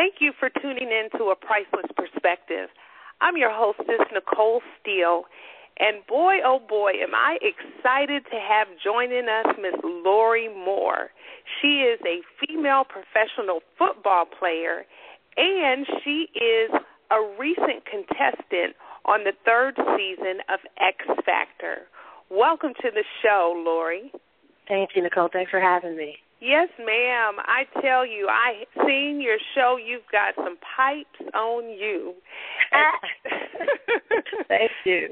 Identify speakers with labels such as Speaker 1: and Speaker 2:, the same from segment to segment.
Speaker 1: Thank you for tuning in to A Priceless Perspective. I'm your hostess, Nicole Steele. And boy, oh boy, am I excited to have joining us Miss Lorie Moore. She is a female professional football player, and she is a recent contestant on the third season of X Factor. Welcome to the show, Lorie.
Speaker 2: Thank you, Nicole. Thanks for having me.
Speaker 1: Yes, ma'am. I tell you, I seen your show. You've got some pipes on you. Ah.
Speaker 2: Thank you.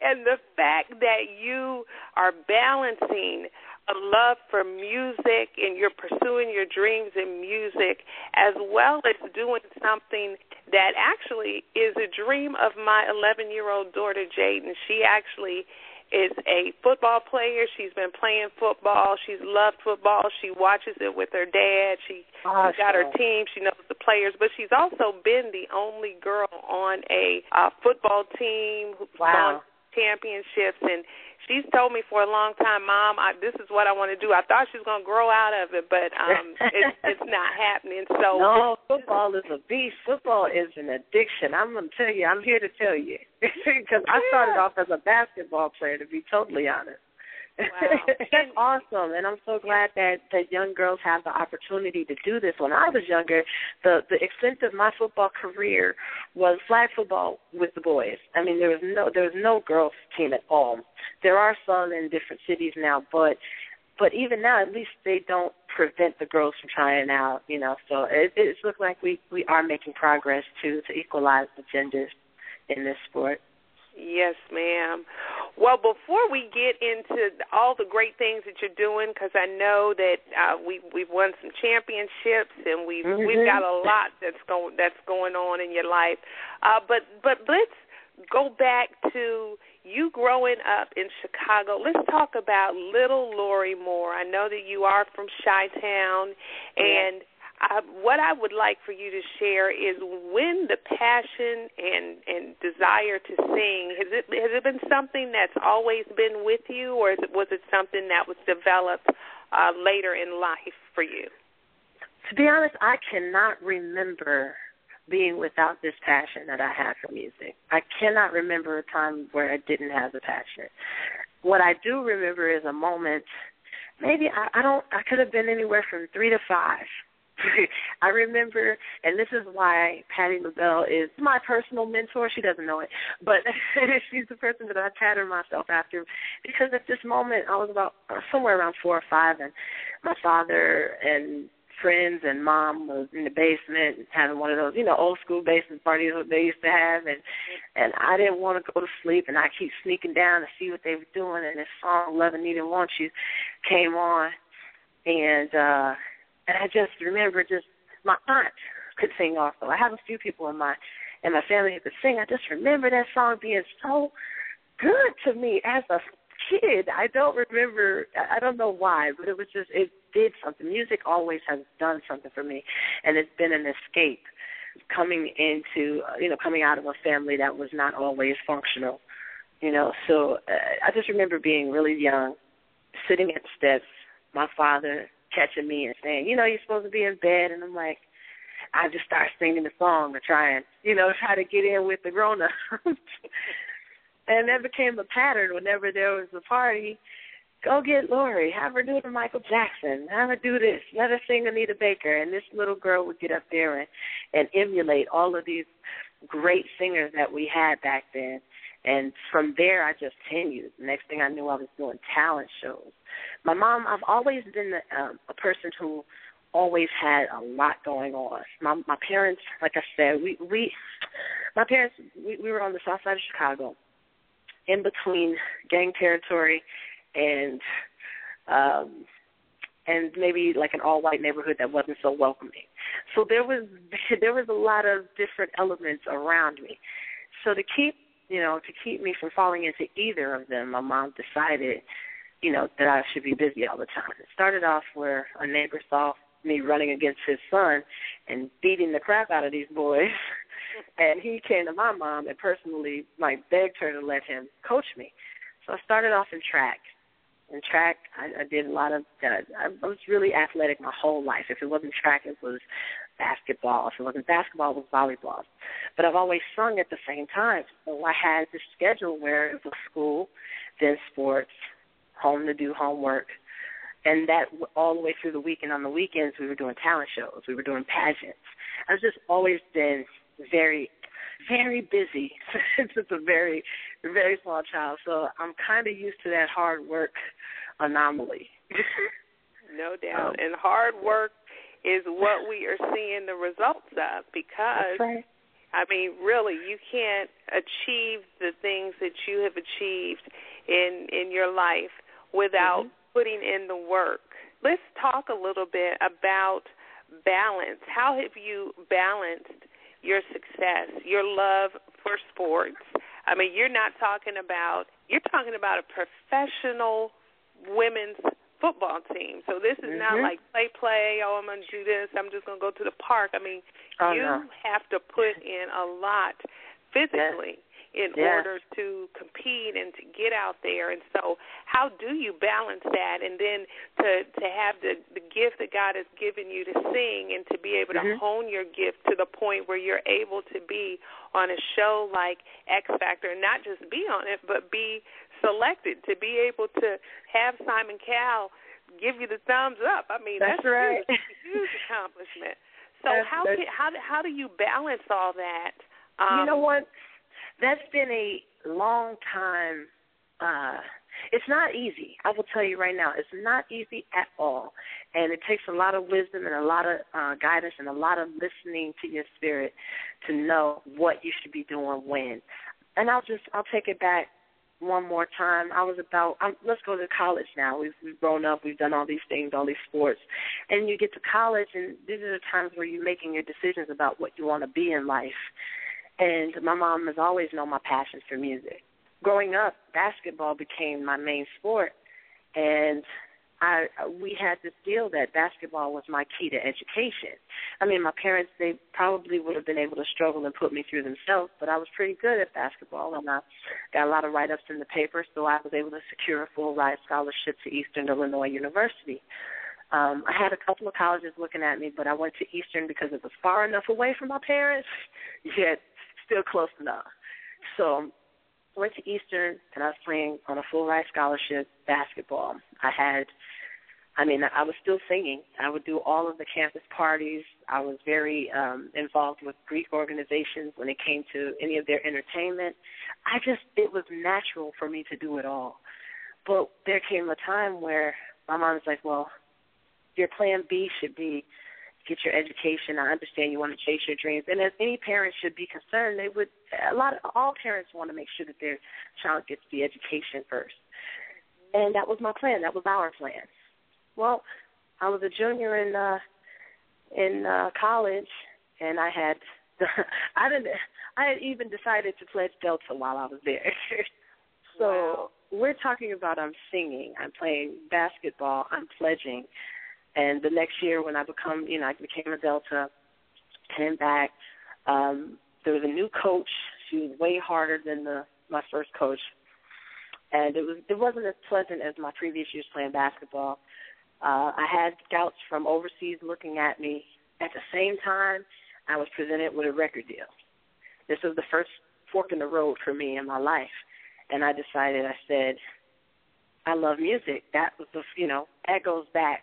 Speaker 1: And the fact that you are balancing a love for music and you're pursuing your dreams in music as well as doing something that actually is a dream of my 11 year old daughter Jaden. She actually is a football player. She's been playing football. She's loved football. She watches it with her dad. She,
Speaker 2: awesome.
Speaker 1: she's got her team. She knows the players, but she's also been the only girl on a uh, football team who's
Speaker 2: wow.
Speaker 1: won championships and she's told me for a long time, Mom, I, this is what I want to do. I thought she was going to grow out of it, but um it's it's not happening. So
Speaker 2: No, football is a beast. Football is an addiction. I'm going to tell you. I'm here to tell you. Cuz I started off as a basketball player to be totally honest.
Speaker 1: Wow.
Speaker 2: That's awesome, and I'm so glad that that young girls have the opportunity to do this. When I was younger, the the extent of my football career was flag football with the boys. I mean, there was no there was no girls team at all. There are some in different cities now, but but even now, at least they don't prevent the girls from trying out. You know, so it, it looks like we we are making progress to to equalize the genders in this sport.
Speaker 1: Yes, ma'am. Well, before we get into all the great things that you're doing, because I know that uh, we we've won some championships and we've
Speaker 2: mm-hmm.
Speaker 1: we've got a lot that's going that's going on in your life. Uh, but but let's go back to you growing up in Chicago. Let's talk about little Lorie Moore. I know that you are from Chi Town, and what I would like for you to share is when the passion and and desire to sing has it has it been something that's always been with you, or it, was it something that was developed uh, later in life for you?
Speaker 2: To be honest, I cannot remember being without this passion that I have for music. I cannot remember a time where I didn't have the passion. What I do remember is a moment. Maybe I, I don't. I could have been anywhere from three to five I remember, and this is why Patti LaBelle is my personal mentor. She doesn't know it, but she's the person that I pattern myself after because at this moment I was about uh, somewhere around four or five, and my father and friends and mom was in the basement having one of those, you know, old school basement parties that they used to have and and I didn't want to go to sleep and I keep sneaking down to see what they were doing and this song Love and Need and Want You came on and uh and I just remember just my aunt could sing also. I have a few people in my in my family who could sing. I just remember that song being so good to me as a kid. I don't remember I don't know why, but it was just it did something. Music always has done something for me and it's been an escape coming into you know coming out of a family that was not always functional you know so uh, i just remember being really young sitting at steps my father catching me and saying, you know, you're supposed to be in bed, and I'm like, I just start singing the song to try and, you know, try to get in with the grown ups. and that became a pattern whenever there was a party. Go get Lorie, have her do the Michael Jackson, have her do this, let her sing Anita Baker, and this little girl would get up there and and emulate all of these great singers that we had back then. And from there, I just continued. Next thing I knew, I was doing talent shows. My mom, I've always been the, um, a person who always had a lot going on. My my parents, like I said, we we my parents we, we were on the south side of Chicago, in between gang territory and um and maybe like an all white neighborhood that wasn't so welcoming. So there was there was a lot of different elements around me. So to keep you know, to keep me from falling into either of them, my mom decided, you know, that I should be busy all the time. It started off where a neighbor saw me running against his son and beating the crap out of these boys. and he came to my mom and personally like begged her to let him coach me. So I started off in track. In track, I, I did a lot of. Uh, I was really athletic my whole life. If it wasn't track, it was basketball. If it wasn't basketball, it was volleyball. But I've always sung at the same time. So I had this schedule where it was school, then sports, home to do homework, and that all the way through the weekend. On the weekends, we were doing talent shows. We were doing pageants. I've just always been very, very busy since it's a very, very small child. So I'm kind of used to that hard work anomaly.
Speaker 1: no doubt. Um, and hard work is what we are seeing the results of because
Speaker 2: right.
Speaker 1: I mean, really, you can't achieve the things that you have achieved in in your life without mm-hmm. putting in the work. Let's talk a little bit about balance. How have you balanced your success, your love for sports? I mean, you're not talking about you're talking about a professional women's football team. So this is mm-hmm. not like play play, oh I'm gonna do this, I'm just gonna go to the park. I mean,
Speaker 2: oh,
Speaker 1: you
Speaker 2: no.
Speaker 1: have to put in a lot physically
Speaker 2: yes.
Speaker 1: in
Speaker 2: yes.
Speaker 1: order to compete and to get out there. And so how do you balance that and then to to have the the gift that God has given you to sing and to be able to
Speaker 2: mm-hmm.
Speaker 1: hone your gift to the point where you're able to be on a show like X Factor, and not just be on it, but be selected to be able to have Simon Cowell give you the thumbs up. I mean,
Speaker 2: that's,
Speaker 1: that's
Speaker 2: right.
Speaker 1: huge, huge accomplishment. So
Speaker 2: that's,
Speaker 1: how
Speaker 2: that's,
Speaker 1: can, how how do you balance all that? Um,
Speaker 2: you know what? That's been a long time. uh It's not easy. I will tell you right now, it's not easy at all, and it takes a lot of wisdom and a lot of uh guidance and a lot of listening to your spirit to know what you should be doing when. And I'll just I'll take it back one more time. I was about let's go to college now. We've we've grown up. We've done all these things, all these sports, and you get to college, and these are the times where you're making your decisions about what you want to be in life. And my mom has always known my passion for music. Growing up, basketball became my main sport, and I we had this deal that basketball was my key to education. I mean, my parents they probably would have been able to struggle and put me through themselves, but I was pretty good at basketball, and I got a lot of write-ups in the paper, so I was able to secure a full ride scholarship to Eastern Illinois University. Um, I had a couple of colleges looking at me, but I went to Eastern because it was far enough away from my parents, yet still close enough. So went to Eastern and I was playing on a full ride scholarship basketball. I had I mean, I was still singing. I would do all of the campus parties. I was very um involved with Greek organizations when it came to any of their entertainment. I just it was natural for me to do it all. But there came a time where my mom was like, "Well, your plan B should be get your education. I understand you want to chase your dreams, and as any parent should be concerned, they would. A lot of all parents want to make sure that their child gets the education first, and that was my plan. That was our plan. Well, I was a junior in uh in uh college and I had I didn't I had even decided to pledge Delta while I was there. so
Speaker 1: wow.
Speaker 2: we're talking about I'm singing, I'm playing basketball, I'm pledging. And the next year when I become you know, I became a Delta, came back, um, there was a new coach. She was way harder than the my first coach. And it was it wasn't as pleasant as my previous years playing basketball. Uh, I had scouts from overseas looking at me. At the same time, I was presented with a record deal. This was the first fork in the road for me in my life, and I decided. I said, I love music. That was the, you know, that goes back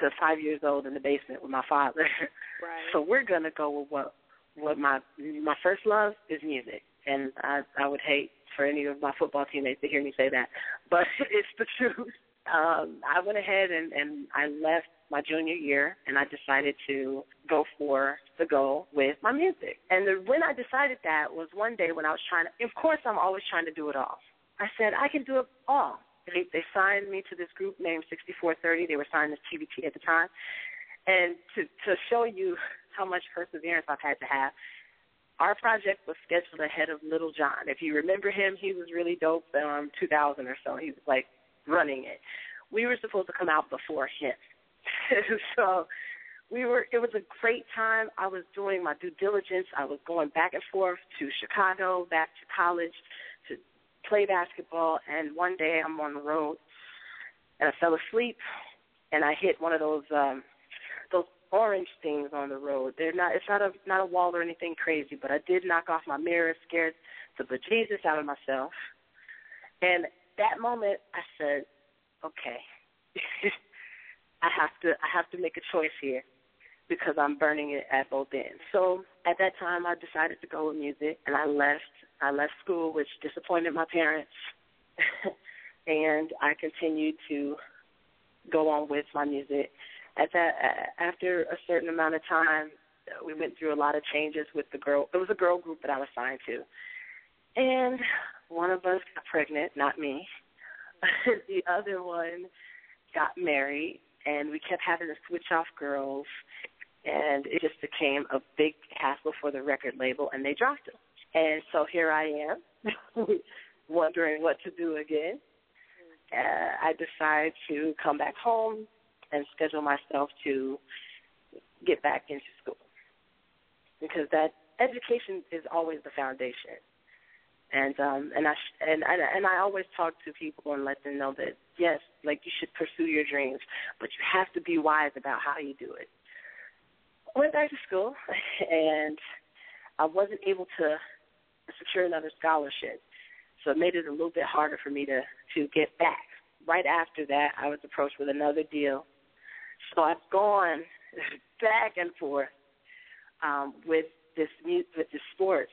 Speaker 2: to five years old in the basement with my father.
Speaker 1: Right.
Speaker 2: so we're gonna go with what what my my first love is music, and I I would hate for any of my football teammates to hear me say that, but it's the truth um, I went ahead and, and I left my junior year, and I decided to go for the goal with my music. And the, when I decided that was one day when I was trying to. Of course, I'm always trying to do it all. I said I can do it all. They, they signed me to this group named 6430. They were signed to TVT at the time, and to to show you how much perseverance I've had to have. Our project was scheduled ahead of Lil Jon. If you remember him, he was really dope. Um, 2000 or so, he was like running it. We were supposed to come out before him, so we were. It was a great time. I was doing my due diligence. I was going back and forth to Chicago, back to college, to play basketball. And one day, I'm on the road, and I fell asleep, and I hit one of those um those orange things on the road. They're not. It's not a not a wall or anything crazy, but I did knock off my mirror, scared the bejesus out of myself. And that moment, I said, "Okay, I have to. I have to make a choice here." Because I'm burning it at both ends. So at that time, I decided to go with music, and I left. I left school, which disappointed my parents, and I continued to go on with my music at that after a certain amount of time, we went through a lot of changes with the girl. It was a girl group that I was signed to, and one of us got pregnant, not me. the other one got married, and we kept having to switch off girls, and it just became a big hassle for the record label, and they dropped them. And so here I am, wondering what to do again. Uh, I decide to come back home and schedule myself to get back into school because that education is always the foundation. And um and I sh- and and and I always talk to people and let them know that yes, like you should pursue your dreams, but you have to be wise about how you do it. I went back to school and I wasn't able to secure another scholarship. So it made it a little bit harder for me to to get back. Right after that, I was approached with another deal so I've gone back and forth um, with this with this sports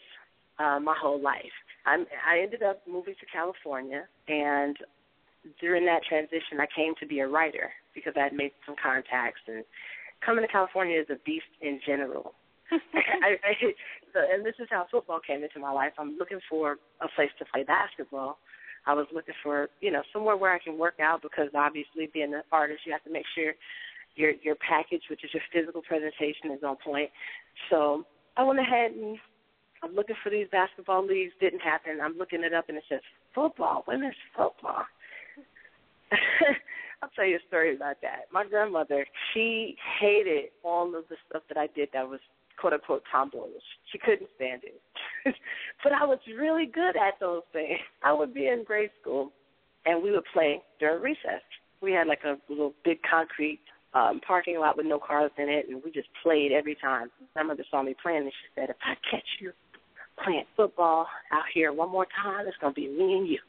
Speaker 2: uh, my whole life. I'm, I ended up moving to California, and during that transition, I came to be a writer because I had made some contacts. And coming to California is a beast in general. I, I, so, and this is how football came into my life. I'm looking for a place to play basketball. I was looking for, you know, somewhere where I can work out because obviously being an artist, you have to make sure your your package, which is your physical presentation, is on point. So I went ahead and I'm looking for these basketball leagues. Didn't happen. I'm looking it up and it says football, women's football. I'll tell you a story about that. My grandmother, she hated all of the stuff that I did that was quote unquote tomboyish. She couldn't stand it. but I was really good at those things. I would be in grade school and we would play during recess. We had like a little big concrete um, parking lot with no cars in it, and we just played every time. My mother saw me playing, and she said, "If I catch you playing football out here one more time, it's gonna be me and you."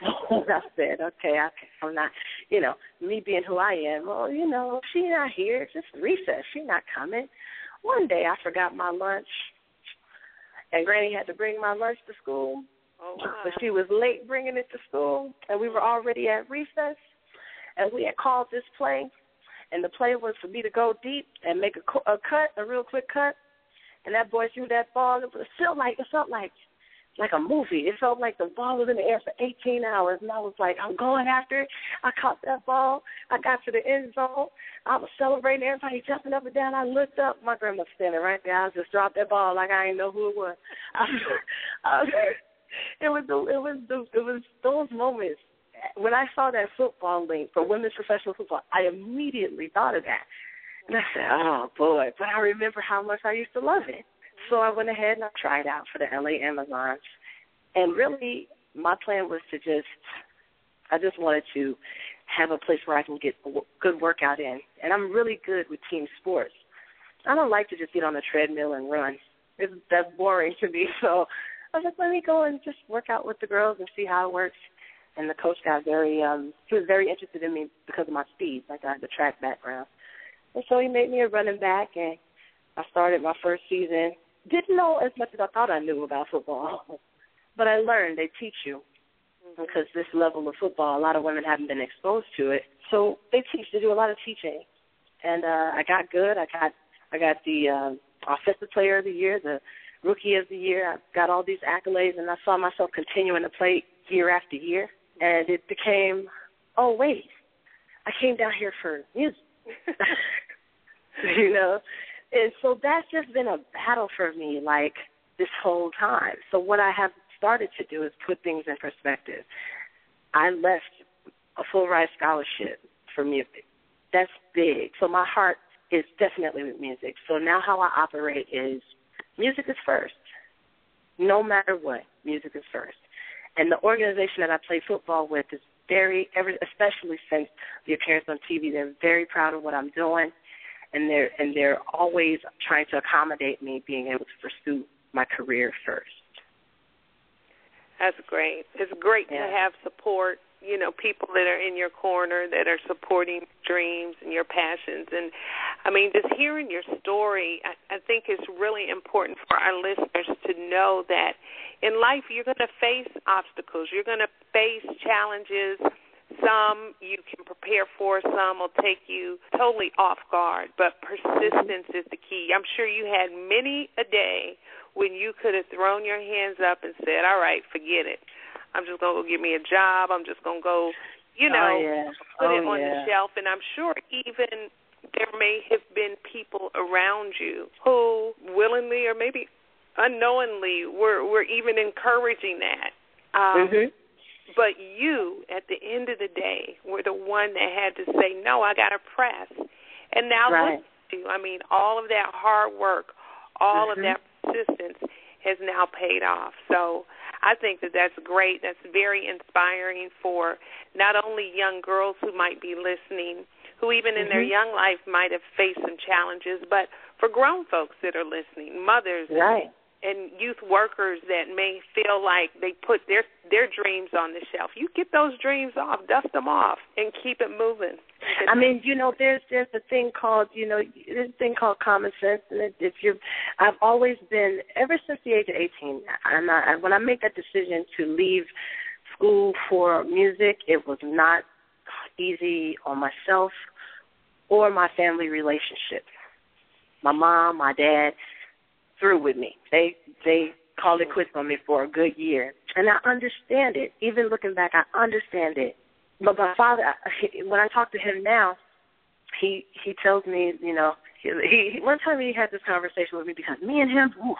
Speaker 2: I said, "Okay, I, I'm not, you know, me being who I am. Well, you know, she not here. It's just recess. She not coming." One day, I forgot my lunch, and Granny had to bring my lunch to school.
Speaker 1: Oh, wow.
Speaker 2: But she was late bringing it to school, and we were already at recess, and we had called this play and the play was for me to go deep and make a, a cut, a real quick cut, and that boy threw that ball. It was felt like it felt like like a movie. It felt like the ball was in the air for 18 hours, and I was like, I'm going after it. I caught that ball. I got to the end zone. I was celebrating. Everybody jumping up and down. I looked up. My grandma standing right there. I just dropped that ball like I didn't know who it was. It was the, it was the, it was those moments when I saw that football link for women's professional football, I immediately thought of that. And I said, oh boy, but I remember how much I used to love it. So I went ahead and I tried out for the LA Amazons. And really, my plan was to just, I just wanted to have a place where I can get a good workout in. And I'm really good with team sports. I don't like to just get on the treadmill and run. It's, that's boring to me. So I was like, let me go and just work out with the girls and see how it works and the coach got very um he was very interested in me because of my speed, like I had the track background. And so he made me a running back and I started my first season. Didn't know as much as I thought I knew about football. But I learned they teach you because mm-hmm. this level of football, a lot of women haven't been exposed to it. So they teach, they do a lot of teaching. and uh I got good. I got I got the uh, offensive player of the year, the rookie of the year. I got all these accolades, and I saw myself continuing to play year after year. And it became, oh wait, I came down here for music. you know, and so that's just been a battle for me, like this whole time. So what I have started to do is put things in perspective. I left a full ride scholarship for music. That's big. So my heart is definitely with music. So now how I operate is music is first. No matter what, music is first. And the organization that I play football with is very, especially since the appearance on TV, they're very proud of what I'm doing, and they're and they're always trying to accommodate me being able to pursue my career first.
Speaker 1: That's great. It's great
Speaker 2: yeah.
Speaker 1: to have support you know people that are in your corner that are supporting dreams and your passions and i mean just hearing your story i, I think is really important for our listeners to know that in life you're going to face obstacles you're going to face challenges some you can prepare for some will take you totally off guard but persistence is the key i'm sure you had many a day when you could have thrown your hands up and said all right forget it I'm just gonna go get me a job. I'm just gonna go, you
Speaker 2: oh,
Speaker 1: know,
Speaker 2: oh, yeah.
Speaker 1: put
Speaker 2: oh,
Speaker 1: it on
Speaker 2: yeah.
Speaker 1: the shelf. And I'm sure even there may have been people around you who willingly or maybe unknowingly were were even encouraging that. Um,
Speaker 2: mm-hmm.
Speaker 1: But you, at the end of the day, were the one that had to say, "No, I got to press." And now
Speaker 2: right.
Speaker 1: look at you. I mean, all of that hard work, all
Speaker 2: mm-hmm.
Speaker 1: of that persistence has now paid off. So I think that that's great. That's very inspiring for not only young girls who might be listening, who even in
Speaker 2: mm-hmm.
Speaker 1: their young life might have faced some challenges, but for grown folks that are listening, mothers
Speaker 2: right
Speaker 1: and youth workers that may feel like they put their their dreams on the shelf. You get those dreams off, dust them off, and keep it moving.
Speaker 2: I mean, you know, there's there's a thing called you know there's a thing called common sense, and if you, I've always been ever since the age of 18. I'm not when I make that decision to leave school for music, it was not easy on myself or my family relationship. My mom, my dad, through with me. They they called it quits on me for a good year, and I understand it. Even looking back, I understand it. But my father, when I talk to him now, he he tells me, you know, he, he one time he had this conversation with me because me and him, ooh,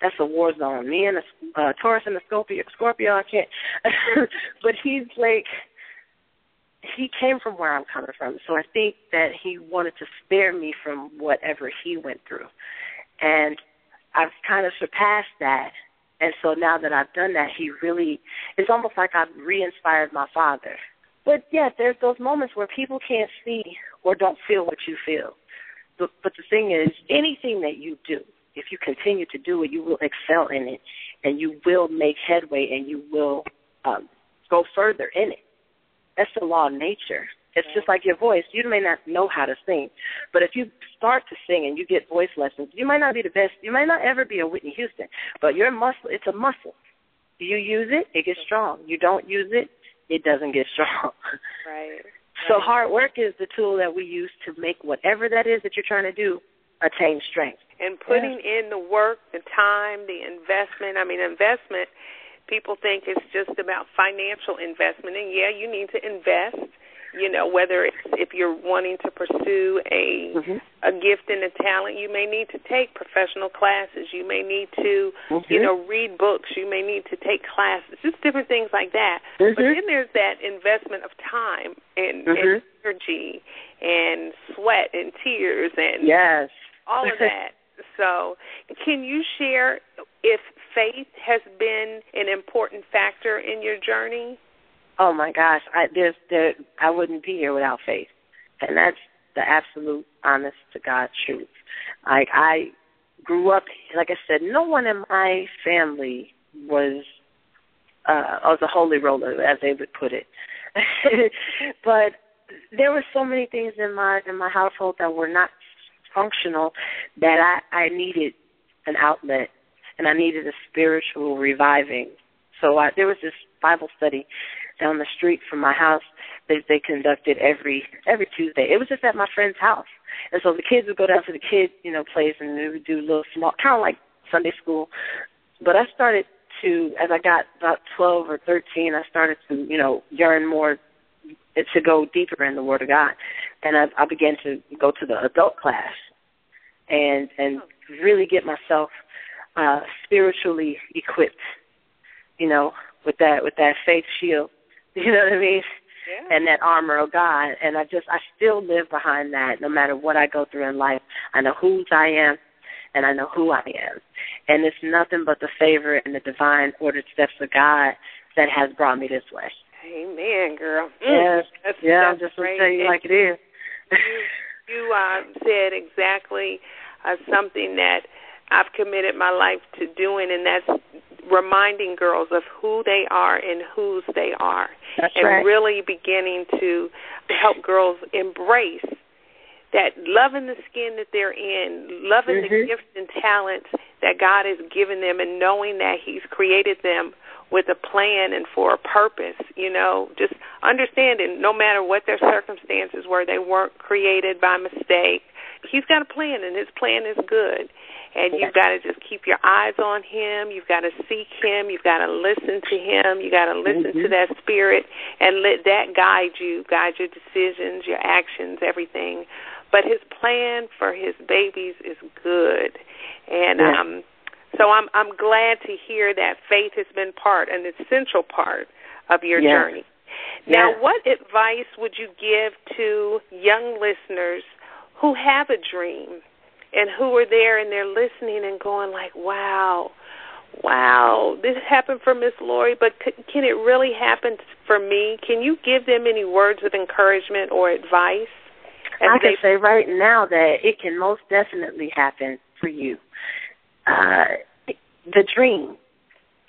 Speaker 2: that's a war zone. Me and a uh, Taurus and a Scorpio, Scorpio, I can't. but he's like, he came from where I'm coming from, so I think that he wanted to spare me from whatever he went through, and I've kind of surpassed that. And so now that I've done that, he really, it's almost like I've re inspired my father. But yeah, there's those moments where people can't see or don't feel what you feel. But, but the thing is, anything that you do, if you continue to do it, you will excel in it and you will make headway and you will um, go further in it. That's the law of nature. It's just like your voice. You may not know how to sing, but if you start to sing and you get voice lessons, you might not be the best. You might not ever be a Whitney Houston, but your muscle, it's a muscle. You use it, it gets strong. You don't use it, it doesn't get strong.
Speaker 1: Right.
Speaker 2: So hard work is the tool that we use to make whatever that is that you're trying to do attain strength.
Speaker 1: And putting yeah. in the work, the time, the investment. I mean, investment. People think it's just about financial investment, and yeah, you need to invest you know whether it's if you're wanting to pursue a
Speaker 2: mm-hmm.
Speaker 1: a gift and a talent you may need to take professional classes you may need to
Speaker 2: mm-hmm.
Speaker 1: you know read books you may need to take classes just different things like that
Speaker 2: mm-hmm.
Speaker 1: but then there's that investment of time and, and
Speaker 2: Mm-hmm.
Speaker 1: energy and sweat and tears and
Speaker 2: yes
Speaker 1: all of that so can you share if faith has been an important factor in your journey
Speaker 2: oh my gosh, I there's there I wouldn't be here without faith. And that's the absolute honest to God truth. Like I grew up like I said, no one in my family was uh was a holy roller as they would put it. but there were so many things in my in my household that were not functional that I I needed an outlet and I needed a spiritual reviving. So I, there was this Bible study down the street from my house that they conducted every every Tuesday. It was just at my friend's house. And so the kids would go down to the kid, you know, place and they would do little small, kind of like Sunday school. But I started to, as I got about 12 or 13, I started to, you know, yearn more to go deeper in the Word of God. And I, I began to go to the adult class and and really get myself uh spiritually equipped, you know, with that with that faith shield. You know what I mean?
Speaker 1: Yeah.
Speaker 2: And that armor of God. And I just I still live behind that no matter what I go through in life. I know whose I am and I know who I am. And it's nothing but the favor and the divine ordered steps of God that has brought me this way.
Speaker 1: Amen, girl. Mm.
Speaker 2: Yes.
Speaker 1: That's,
Speaker 2: yeah,
Speaker 1: that's
Speaker 2: I'm just gonna tell you like it is.
Speaker 1: you you uh, said exactly uh, something that I've committed my life to doing, and that's reminding girls of who they are and whose they are,
Speaker 2: That's
Speaker 1: and
Speaker 2: right.
Speaker 1: really beginning to help girls embrace that loving the skin that they're in, loving the
Speaker 2: Mhm.
Speaker 1: gifts and talents that God has given them, and knowing that He's created them with a plan and for a purpose. You know, just understanding no matter what their circumstances were, they weren't created by mistake. He's got a plan, and His plan is good. And you've got to just keep your eyes on Him. You've got to seek Him. You've got to listen to Him. You got to listen to
Speaker 2: Mhm.
Speaker 1: that Spirit and let that guide you, guide your decisions, your actions, everything. But His plan for His babies is good, and
Speaker 2: Yeah.
Speaker 1: um, so I'm I'm glad to hear that faith has been part, an essential part of your
Speaker 2: Yeah.
Speaker 1: journey. Now,
Speaker 2: Yeah.
Speaker 1: what advice would you give to young listeners who have a dream and who are there and they're listening and going like, "Wow, wow, this happened for Miss Lorie, but c- can it really happen for me?" Can you give them any words of encouragement or advice?
Speaker 2: I can say right now that it can most definitely happen for you. Uh, the dream.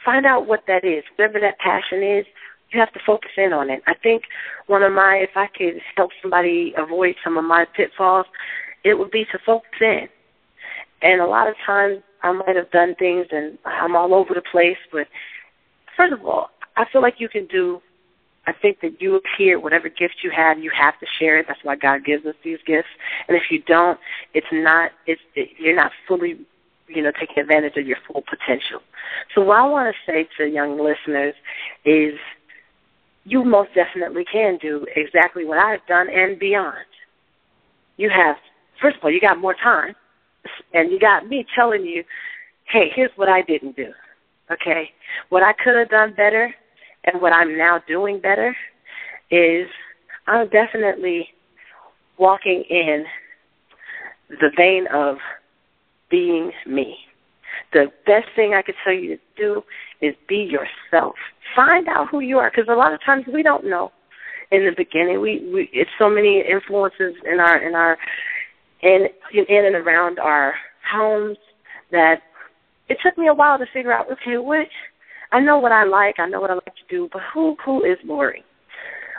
Speaker 2: Find out what that is. Whatever that passion is, you have to focus in on it. I think one of my, if I could help somebody avoid some of my pitfalls, it would be to focus in. And a lot of times I might have done things and I'm all over the place, but first of all, I feel like you can do I think that you appear, whatever gift you have, you have to share it. That's why God gives us these gifts. And if you don't, it's not, it's, it, you're not fully, you know, taking advantage of your full potential. So what I want to say to young listeners is you most definitely can do exactly what I've done and beyond. You have, first of all, you got more time. And you got me telling you, hey, here's what I didn't do. Okay? What I could have done better and what I'm now doing better is I'm definitely walking in the vein of being me. The best thing I could tell you to do is be yourself. Find out who you are, because a lot of times we don't know. In the beginning, we, we it's so many influences in our in our in in and around our homes that it took me a while to figure out. Okay, what I know what I like, I know what I like to do, but who who is Lorie?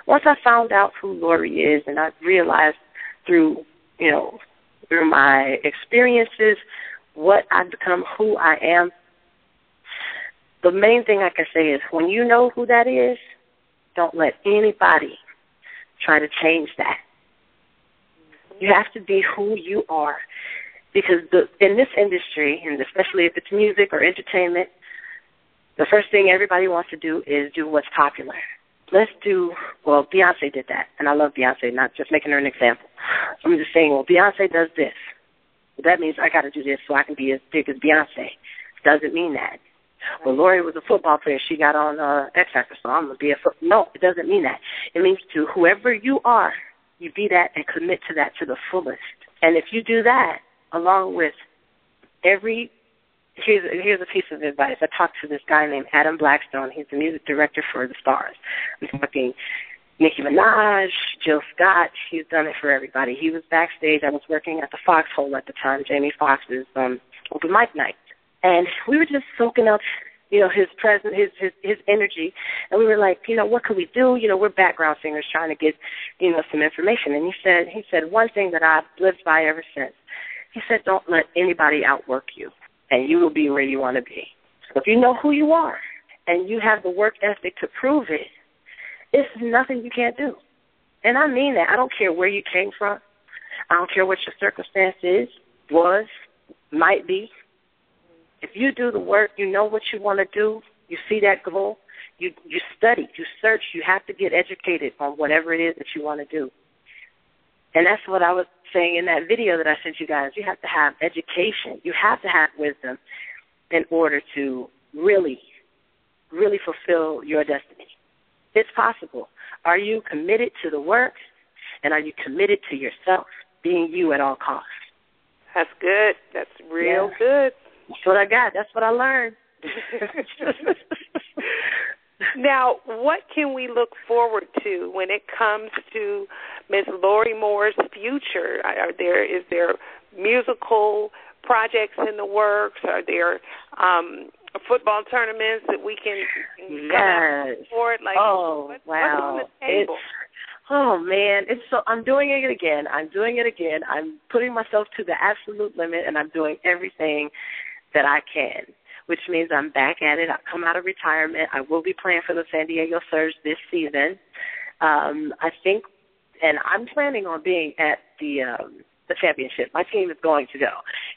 Speaker 2: Once I found out who Lorie is, and I realized through you know through my experiences what I've become, who I am. The main thing I can say is when you know who that is, don't let anybody try to change that. You have to be who you are. Because the in this industry, and especially if it's music or entertainment, the first thing everybody wants to do is do what's popular. Let's do well, Beyonce did that, and I love Beyonce, not just making her an example. I'm just saying, well, Beyonce does this. That means I got to do this so I can be as big as Beyonce. Doesn't mean that. Well, Lorie was a football player. She got on uh, X Factor, so I'm gonna be a foot. No, it doesn't mean that. It means to whoever you are, you be that and commit to that to the fullest. And if you do that, along with every here's here's a piece of advice. I talked to this guy named Adam Blackstone. He's the music director for the Stars. I'm talking Nicki Minaj, Jill Scott. He's done it for everybody. He was backstage. I was working at the Foxhole at the time, Jamie Foxx's um, open mic night, and we were just soaking up, you know, his presence, his his his energy, and we were like, you know, what could we do? You know, we're background singers trying to get, you know, some information. And he said he said one thing that I've lived by ever since. He said, don't let anybody outwork you and you will be where you want to be. So if you know who you are and you have the work ethic to prove it, it's nothing you can't do. And I mean that. I don't care where you came from. I don't care what your circumstance is, was, might be. If you do the work, you know what you want to do, you see that goal, you you study, you search, you have to get educated on whatever it is that you want to do. And that's what I was saying in that video that I sent you guys. You have to have education. You have to have wisdom in order to really, really fulfill your destiny. It's possible. Are you committed to the work? And are you committed to yourself, being you at all costs?
Speaker 1: That's good. That's real
Speaker 2: yeah.
Speaker 1: good.
Speaker 2: That's what I got. That's what I learned.
Speaker 1: now, what can we look forward to when it comes to Ms. Lorie Moore's future? Are there is there musical projects in the works? Are there um, football tournaments that we can, can
Speaker 2: yes.
Speaker 1: support? Like,
Speaker 2: oh
Speaker 1: what,
Speaker 2: wow!
Speaker 1: What's on the table?
Speaker 2: It's, oh man, it's so. I'm doing it again. I'm doing it again. I'm putting myself to the absolute limit, and I'm doing everything that I can which means I'm back at it. I've come out of retirement. I will be playing for the San Diego Surge this season. Um, I think, and I'm planning on being at the um, the championship. My team is going to go.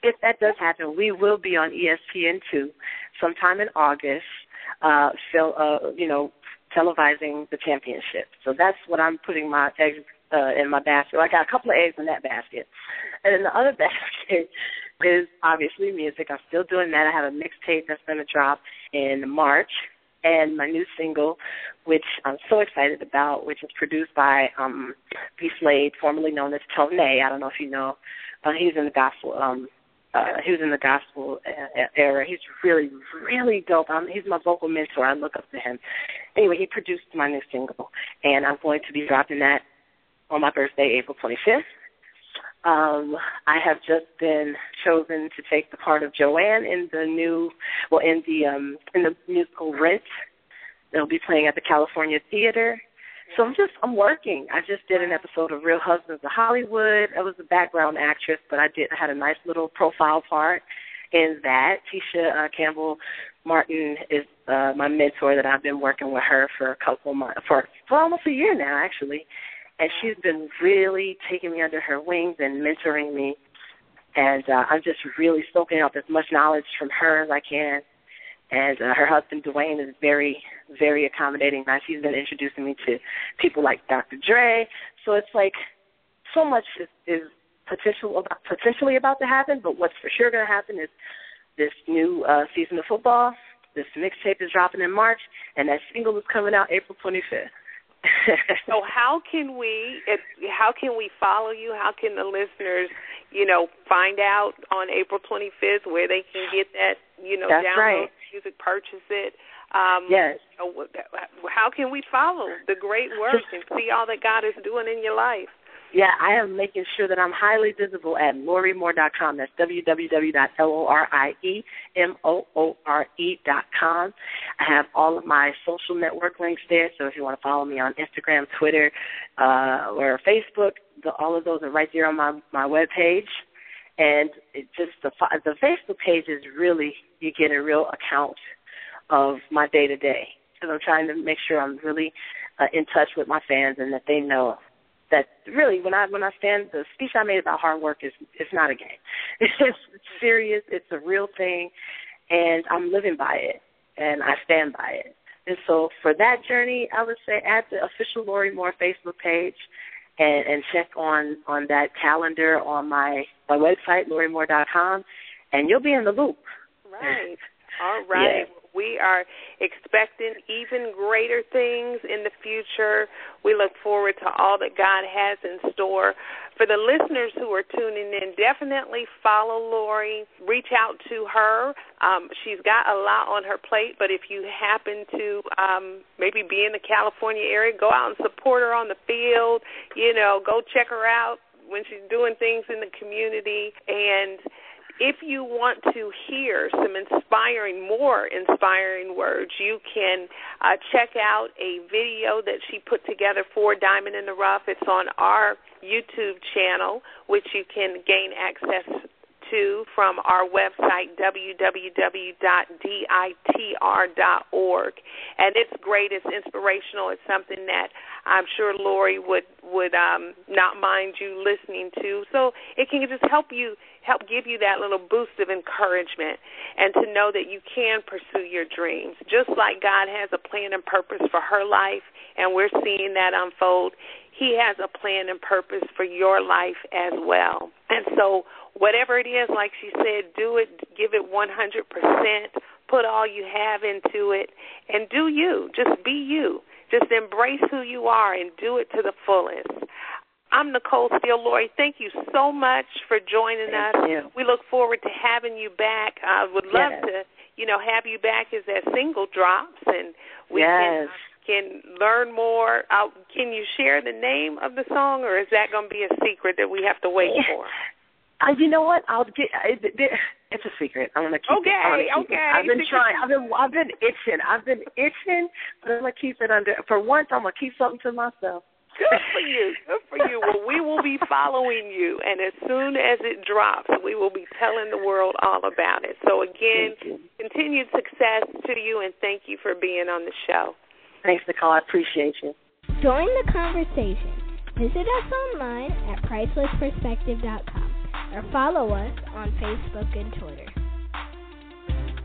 Speaker 2: If that does happen, we will be on ESPN two sometime in August. Uh, so, uh, you know, televising the championship. So that's what I'm putting my eggs uh, in my basket. I got a couple of eggs in that basket, and in the other basket is obviously music. I'm still doing that. I have a mixtape that's going to drop in March, and my new single, which I'm so excited about, which is produced by um B Slade, formerly known as Tone. I don't know if you know. Uh, he's in the gospel. Um, uh, he was in the gospel era. He's really, really dope. Um, he's my vocal mentor. I look up to him. Anyway, he produced my new single, and I'm going to be dropping that on my birthday, April 25th. Um, I have just been chosen to take the part of Joanne in the new, well, in the um, in the musical Rent. They'll be playing at the California Theater. So I'm just I'm working. I just did an episode of Real Husbands of Hollywood. I was a background actress, but I did I had a nice little profile part in that. Tisha uh, Campbell Martin is uh, my mentor that I've been working with her for a couple months for for almost a year now actually and she's been really taking me under her wings and mentoring me. And uh, I'm just really soaking up as much knowledge from her as I can. And uh, her husband Duane is very, very accommodating. Now she's been introducing me to people like Dr. Dre. So it's like so much is, is potential about, potentially about to happen. But what's for sure going to happen is this new uh, season of football. This mixtape is dropping in March, and that single is coming out April 25th.
Speaker 1: so how can we how can we follow you? How can the listeners, you know, find out on April 25th where they can get that, you know,
Speaker 2: That's
Speaker 1: download
Speaker 2: right.
Speaker 1: music, purchase it? Um,
Speaker 2: yes.
Speaker 1: How can we follow the great work and see all that God is doing in your life?
Speaker 2: Yeah, I am making sure that I'm highly visible at loriemoore.com. That's www.loriemoore.com. I have all of my social network links there, so if you want to follow me on Instagram, Twitter, uh, or Facebook, the, all of those are right there on my my web page. And it just the the Facebook page is really you get a real account of my day to day because I'm trying to make sure I'm really uh, in touch with my fans and that they know that really when I when I stand the speech I made about hard work is it's not a game. It's just serious, it's a real thing and I'm living by it and I stand by it. And so for that journey I would say add the official Lorie Moore Facebook page and, and check on, on that calendar on my my website, LorieMoore.com and you'll be in the loop.
Speaker 1: Right. All right.
Speaker 2: Yeah.
Speaker 1: We are expecting even greater things in the future. We look forward to all that God has in store. For the listeners who are tuning in, definitely follow Lorie. Reach out to her. Um, she's got a lot on her plate, but if you happen to um, maybe be in the California area, go out and support her on the field. You know, go check her out when she's doing things in the community and if you want to hear some inspiring, more inspiring words, you can uh, check out a video that she put together for Diamond in the Rough. It's on our YouTube channel, which you can gain access to from our website, www.ditr.org. And it's great. It's inspirational. It's something that I'm sure Lorie would would um, not mind you listening to. So it can just help you help give you that little boost of encouragement and to know that you can pursue your dreams. Just like God has a plan and purpose for her life, and we're seeing that unfold, He has a plan and purpose for your life as well. And so, whatever it is, like she said, do it, give it 100%, put all you have into it, and do you. Just be you. Just embrace who you are and do it to the fullest. I'm Nicole Steele. Lorie, thank you so much for joining
Speaker 2: thank
Speaker 1: us.
Speaker 2: You.
Speaker 1: We look forward to having you back. I would love
Speaker 2: yes.
Speaker 1: to, you know, have you back as that single drops and we
Speaker 2: yes.
Speaker 1: can can learn more. Uh, can you share the name of the song, or is that going to be a secret that we have to wait for?
Speaker 2: Uh, you know what? I'll get. It, it, it's a secret. I'm gonna keep
Speaker 1: okay,
Speaker 2: it. I'm gonna keep
Speaker 1: okay.
Speaker 2: It. I've been trying. I've been. I've been itching. I've been itching, but I'm gonna keep it under. For once, I'm gonna keep something to myself.
Speaker 1: Good for you. Good for you. Well, we will be following you, and as soon as it drops, we will be telling the world all about it. So, again, continued success to you, and thank you for being on the show.
Speaker 2: Thanks, Nicole. I appreciate you.
Speaker 3: Join the conversation. Visit us online at pricelessperspective.com or follow us on Facebook and Twitter.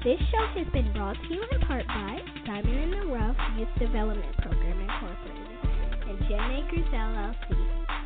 Speaker 3: This show has been brought to you in part by Diamond in the Rough Youth Development Program Incorporated and Gem Makers LLC.